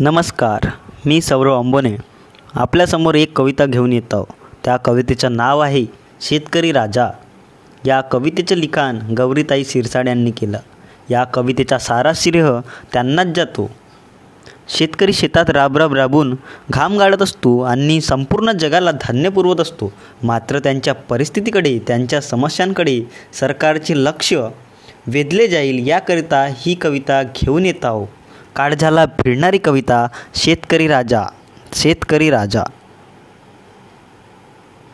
नमस्कार मी सौरव अंबोने आपल्यासमोर एक कविता घेऊन येतो त्या कवितेचं नाव आहे शेतकरी राजा. या कवितेचं लिखाण गौरीताई शिरसाड यांनी केलं. या कवितेचा सारा श्रेय त्यांनाच जातो. शेतकरी शेतात राबराब राबून घाम गाळत असतो आणि संपूर्ण जगाला धान्य पुरवत असतो. मात्र त्यांच्या परिस्थितीकडे त्यांच्या समस्यांकडे सरकारचे लक्ष वेधले जाईल याकरिता ही कविता घेऊन येत आहो. काळजाला भिडणारी कविता शेतकरी राजा शेतकरी राजा.